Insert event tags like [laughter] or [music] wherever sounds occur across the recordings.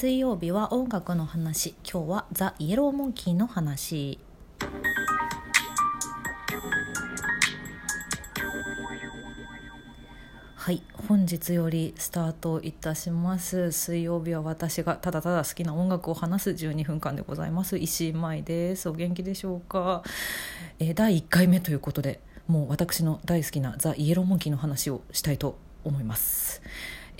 水曜日は音楽の話。今日はザ・イエローモンキーの話。はい本日よりスタートいたします。水曜日は私がただただ好きな音楽を話す12分間でございます。石井舞です。お元気でしょうか、えー、第1回目ということでもう私の大好きなザ・イエローモンキーの話をしたいと思います。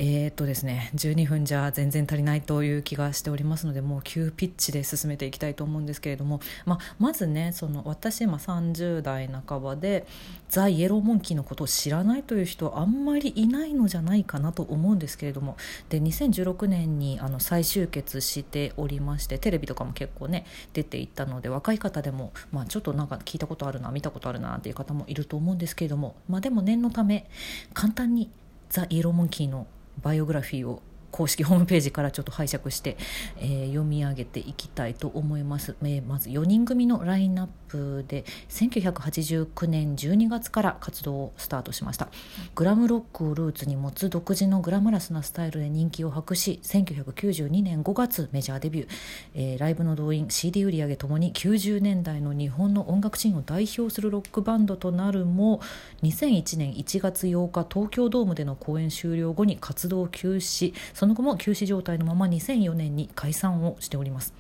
えー、っとですね12分じゃ全然足りないという気がしておりますのでもう急ピッチで進めていきたいと思うんですけれども、まあ、まずねその私今30代半ばでザ・イエローモンキーのことを知らないという人はあんまりいないのじゃないかなと思うんですけれどもで2016年にあの再集結しておりましてテレビとかも結構ね出ていったので若い方でも、まあ、ちょっとなんか聞いたことあるな見たことあるなっていう方もいると思うんですけれども、まあ、でも念のため簡単にザ・イエローモンキーのバイオグラフィーを公式 [laughs] ホームページからちょっと拝借して、えー、読み上げていきたいと思います、えー、まず4人組のラインナップで1989年12月から活動をスタートしました。グラムロックをルーツに持つ独自のグラマラスなスタイルで人気を博し1992年5月メジャーデビュー、えー、ライブの動員 CD 売り上げともに90年代の日本の音楽シーンを代表するロックバンドとなるも2001年1月8日東京ドームでの公演終了後に活動休止。その後も休止状態のまま2004年に解散をしております。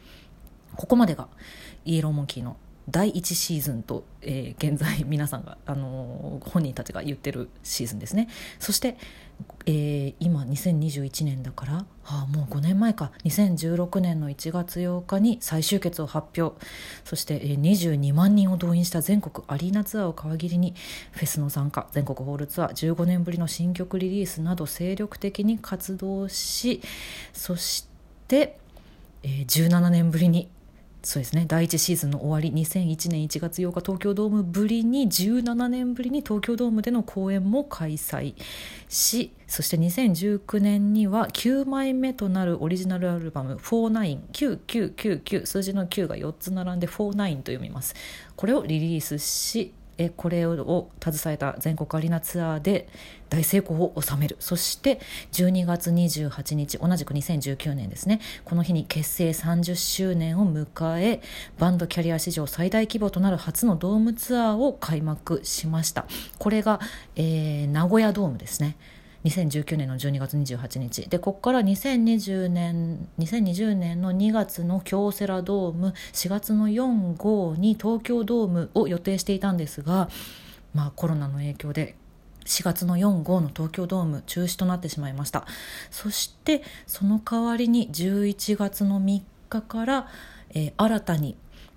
ここまでがイエローモンキーの第1シーズンと、えー、現在 [laughs] 皆さんが、あのー、本人たちが言ってるシーズンですね。そして、えー、今2021年だから、はあ、もう5年前か。2016年の1月8日に再集結を発表。そして、えー、22万人を動員した全国アリーナツアーを皮切りにフェスの参加全国ホールツアー15年ぶりの新曲リリースなど精力的に活動しそして、えー、17年ぶりにそうですね。第1シーズンの終わり2001年1月8日東京ドームぶりに17年ぶりに東京ドームでの公演も開催しそして2019年には9枚目となるオリジナルアルバム「499999」数字の9が4つ並んで「49」と読みます。これをリリースしえこれを携えた全国アリーナツアーで大成功を収める。そして12月28日同じく2019年ですね。この日に結成30周年を迎えバンドキャリア史上最大規模となる初のドームツアーを開幕しました。これが、えー、名古屋ドームですね。2019年の12月28日でここから2020年2020年の2月の京セラドーム4月の45に東京ドームを予定していたんですが、まあ、コロナの影響で4月の45の東京ドーム中止となってしまいました。そしてその代わりに11月の3日から、えー、新たに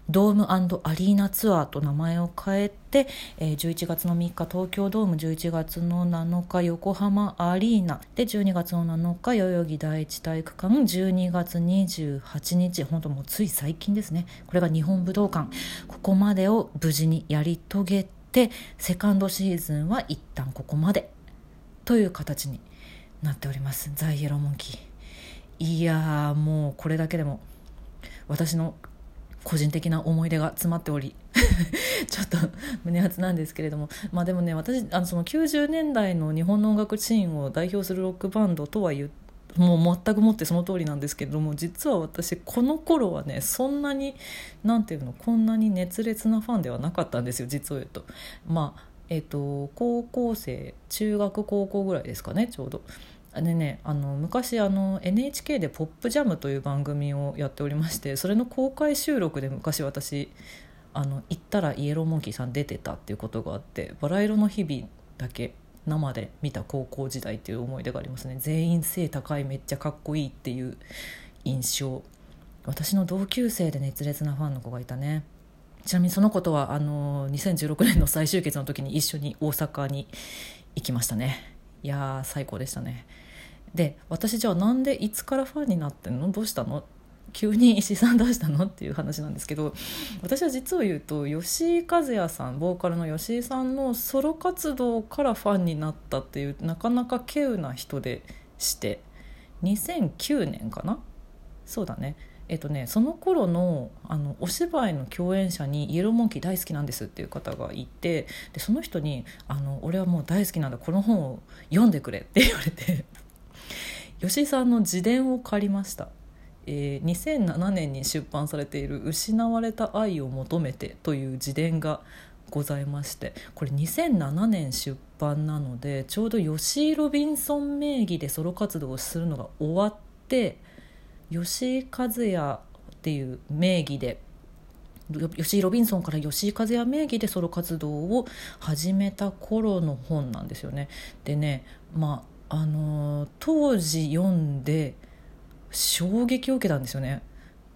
ドームアリーナツアーと名前を変えて、えー、11月の3日東京ドーム11月の7日横浜アリーナ。で12月の7日代々木第一体育館。12月28日本当もうつい最近ですね。これが日本武道館。ここまでを無事にやり遂げてセカンドシーズンは一旦ここまで。という形になっております。ザ・イエローモンキー。いやもうこれだけでも私の個人的な思い出が詰まっており [laughs] ちょっと胸熱なんですけれどもまあでもね私あのその90年代の日本の音楽シーンを代表するロックバンドとは言っもう全くもってその通りなんですけれども実は私この頃はねそんなに何ていうのこんなに熱烈なファンではなかったんですよ実を言うと。まあえーと高校生中学高校ぐらいですかねちょうど。でねあの昔あの NHK で「ポップジャムという番組をやっておりましてそれの公開収録で昔私あの行ったらイエローモンキーさん出てたっていうことがあってバラ色の日々だけ生で見た高校時代っていう思い出がありますね。全員背高いめっちゃかっこいいっていう印象。私の同級生で熱烈なファンの子がいたね。ちなみにその子とはあの2016年の再集結の時に一緒に大阪に行きましたね。いやー最高でしたね。で私じゃあなんでいつからファンになってんの？どうしたの？急に石井さんどうしたの？っていう話なんですけど私は実を言うと吉井和也さんボーカルの吉井さんのソロ活動からファンになったっていうなかなか稀有な人でして2009年かな？そうだね。えっとね、その頃のあのお芝居の共演者に「イエローモンキー大好きなんです」っていう方がいてでその人にあの「俺はもう大好きなんだこの本を読んでくれ」って言われて。吉井さんの自伝を借りましたえー、2007年に出版されている「失われた愛を求めて」という自伝がございましてこれ2007年出版なのでちょうど吉井ロビンソン名義でソロ活動をするのが終わって吉井和也っていう名義で吉井ロビンソンから吉井和也名義でソロ活動を始めた頃の本なんですよね。でねまああの、当時読んで衝撃を受けたんですよね。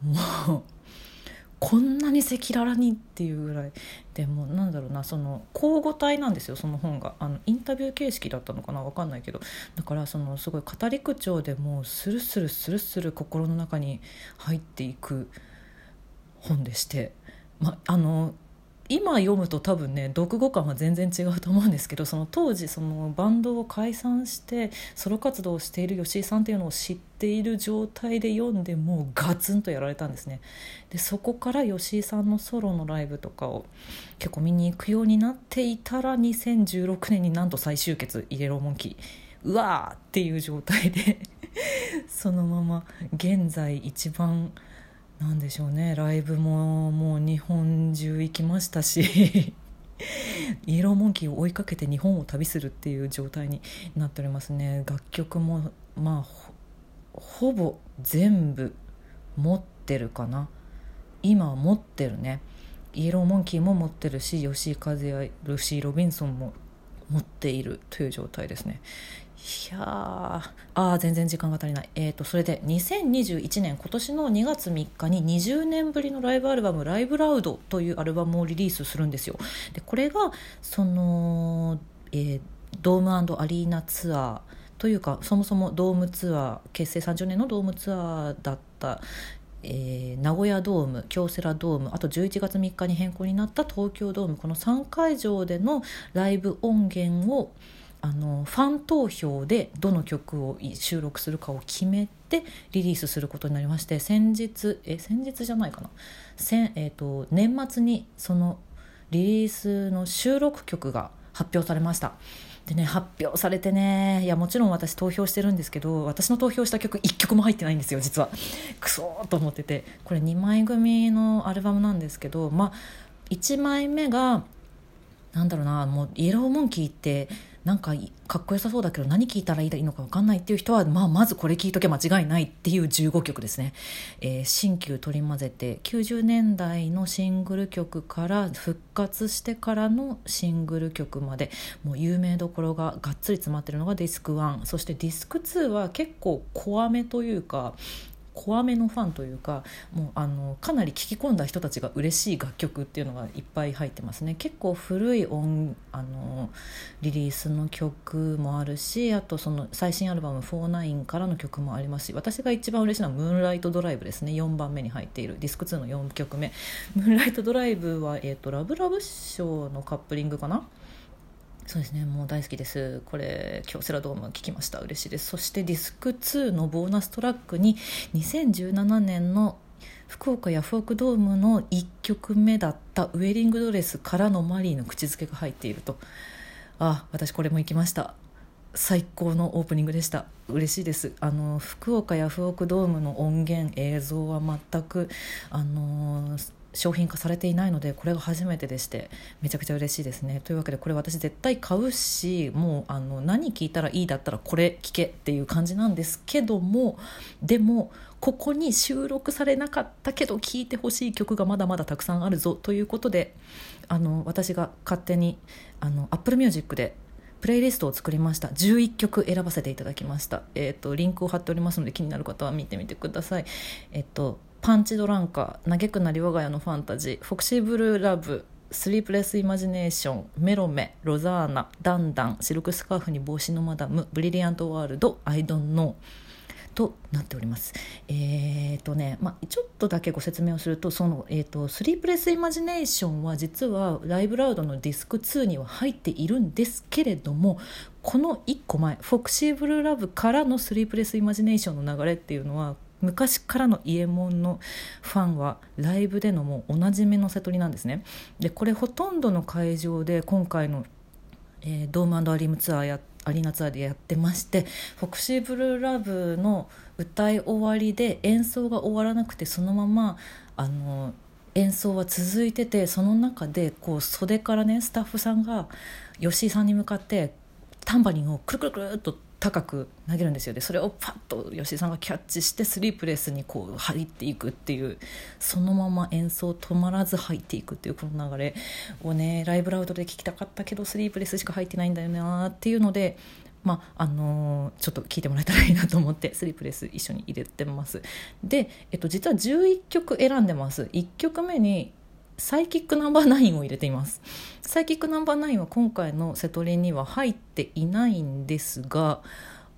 もうこんなに赤裸々にっていうぐらい。でもなんだろうなその交互体なんですよその本が。あのインタビュー形式だったのかな分かんないけど。だからそのすごい語り口調でもうスルスルスルスル心の中に入っていく本でして、まあの今読むと多分ね読後感は全然違うと思うんですけどその当時そのバンドを解散してソロ活動をしている吉井さんっていうのを知っている状態で読んでもうガツンとやられたんですね。でそこから吉井さんのソロのライブとかを結構見に行くようになっていたら2016年になんと再集結イエローモンキー。うわーっていう状態でそのまま現在一番なんでしょうねライブももう日本中行きましたし [laughs] イエローモンキーを追いかけて日本を旅するっていう状態になっておりますね。楽曲もまあほぼ全部持ってるかな。今は持ってるね。イエローモンキーも持ってるし吉井和也ルシー・ロビンソンも持っているという状態ですね。いやああ全然時間が足りない、えーと、それで2021年今年の2月3日に20年ぶりのライブアルバム「ライブラウド」というアルバムをリリースするんですよ。でこれがその、えー、ドームアリーナツアーというかそもそもドームツアー結成30年のドームツアーだったえー、名古屋ドーム京セラドームあと11月3日に変更になった東京ドームこの3会場でのライブ音源をあのファン投票でどの曲を収録するかを決めてリリースすることになりまして先日え先日じゃないかな。先、えーと、年末にそのリリースの収録曲が発表されました。でね発表されてねいやもちろん私投票してるんですけど私の投票した曲1曲も入ってないんですよ実は。クソーと思ってて。これ2枚組のアルバムなんですけどまあ1枚目がなんだろうなもうイエローモンキーってなんかかっこよさそうだけど何聞いたらいいのか分かんないっていう人は、まあ、まずこれ聞いとけ間違いないっていう15曲ですね、えー、新旧取り混ぜて90年代のシングル曲から復活してからのシングル曲までもう有名どころががっつり詰まってるのがディスク1そしてディスク2は結構怖めというか怖めのファンというかもうあのかなり聴き込んだ人たちが嬉しい楽曲っていうのがいっぱい入ってますね。結構古い音あのリリースの曲もあるしあとその最新アルバム「49」からの曲もありますし私が一番嬉しいのは「ムーンライトドライブ」ですね。4番目に入っているディスク2の4曲目「ムーンライトドライブは」えーと、ラブラブショーのカップリングかなそうですねもう大好きです。これ京セラドーム聞きました。嬉しいです。そしてディスク2のボーナストラックに2017年の福岡ヤフオクドームの1曲目だったウェディングドレスからのマリーの口づけが入っていると。あ私これも行きました。最高のオープニングでした。嬉しいです。あの福岡ヤフオクドームの音源映像は全くあの商品化されていないのでこれが初めてでしてめちゃくちゃ嬉しいですね。というわけでこれ私絶対買うしもうあの何聞いたらいいだったらこれ聞けっていう感じなんですけどもでもここに収録されなかったけど聴いてほしい曲がまだまだたくさんあるぞということであの私が勝手にあの Apple Music でプレイリストを作りました。11曲選ばせていただきました、えーと、リンクを貼っておりますので気になる方は見てみてください。えっ、ー、とパンチドランカー嘆くなり我が家のファンタジーフォクシーブルーラブスリープレスイマジネーションメロメロザーナダンダンシルクスカーフに帽子のマダムブリリアントワールドアイドンノーとなっております。えーとねまあ、ちょっとだけご説明をするとその、えーと、スリープレスイマジネーションは実はライブラウドのディスク2には入っているんですけれどもこの1個前フォクシーブルーラブからのスリープレスイマジネーションの流れっていうのは昔からの伊右衛門のファンはライブでのもうおなじみの瀬戸りなんですね。でこれほとんどの会場で今回の、えー、ドームアリームツアーやアリーナツアーでやってましてフォクシーブルーラブの歌い終わりで演奏が終わらなくてそのままあの演奏は続いててその中でこう袖からねスタッフさんが吉井さんに向かってタンバリンをくるくるくるっと高く投げるんですよ。でそれをパッと吉井さんがキャッチしてスリープレスにこう入っていくっていうそのまま演奏止まらず入っていくっていうこの流れをねライブラウドで聴きたかったけどスリープレスしか入ってないんだよなっていうのでまああのー、ちょっと聞いてもらえたらいいなと思ってスリープレス一緒に入れてます。で、えっと、実は11曲選んでます。1曲目にサイキックナンバーナインを入れています。サイキックナンバーナインは今回のセトリには入っていないんですが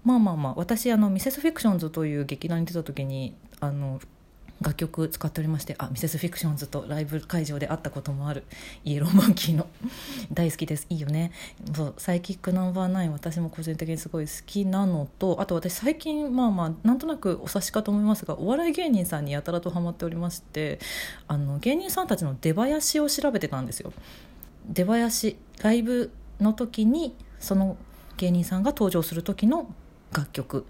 まあまあまあ私あのミセスフィクションズという劇団に出た時にあの楽曲使っておりましてあミセスフィクションズとライブ会場で会ったこともあるイエローモンキーの [laughs] 大好きです。いいよね。そうサイキックナンバーナイン私も個人的にすごい好きなのとあと私最近まあまあなんとなくお察しかと思いますがお笑い芸人さんにやたらとハマっておりましてあの芸人さんたちの出囃子を調べてたんですよ。出囃子ライブの時にその芸人さんが登場する時の楽曲。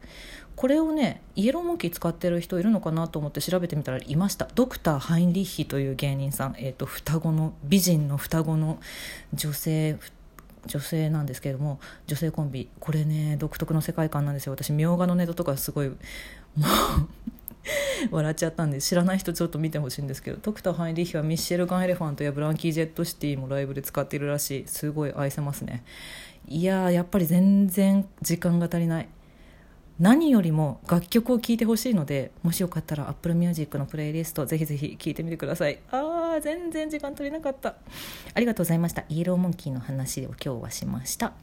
これをねイエローモンキー使ってる人いるのかなと思って調べてみたらいました。ドクター・ハインリッヒという芸人さん、えーと、双子の美人の双子の女性女性なんですけれども女性コンビ。これね独特の世界観なんですよ。私みょうがのネタとかすごいもう [laughs] 笑っちゃったんで知らない人ちょっと見てほしいんですけどドクター・ハインリッヒはミッシェルガン・エレファントやブランキー・ジェット・シティもライブで使っているらしい。すごい愛せますね。いややっぱり全然時間が足りない。何よりも楽曲を聴いてほしいのでもしよかったら Apple Music のプレイリストぜひぜひ聴いてみてください。あー全然時間取れなかった。ありがとうございました。イエローモンキーの話を今日はしました。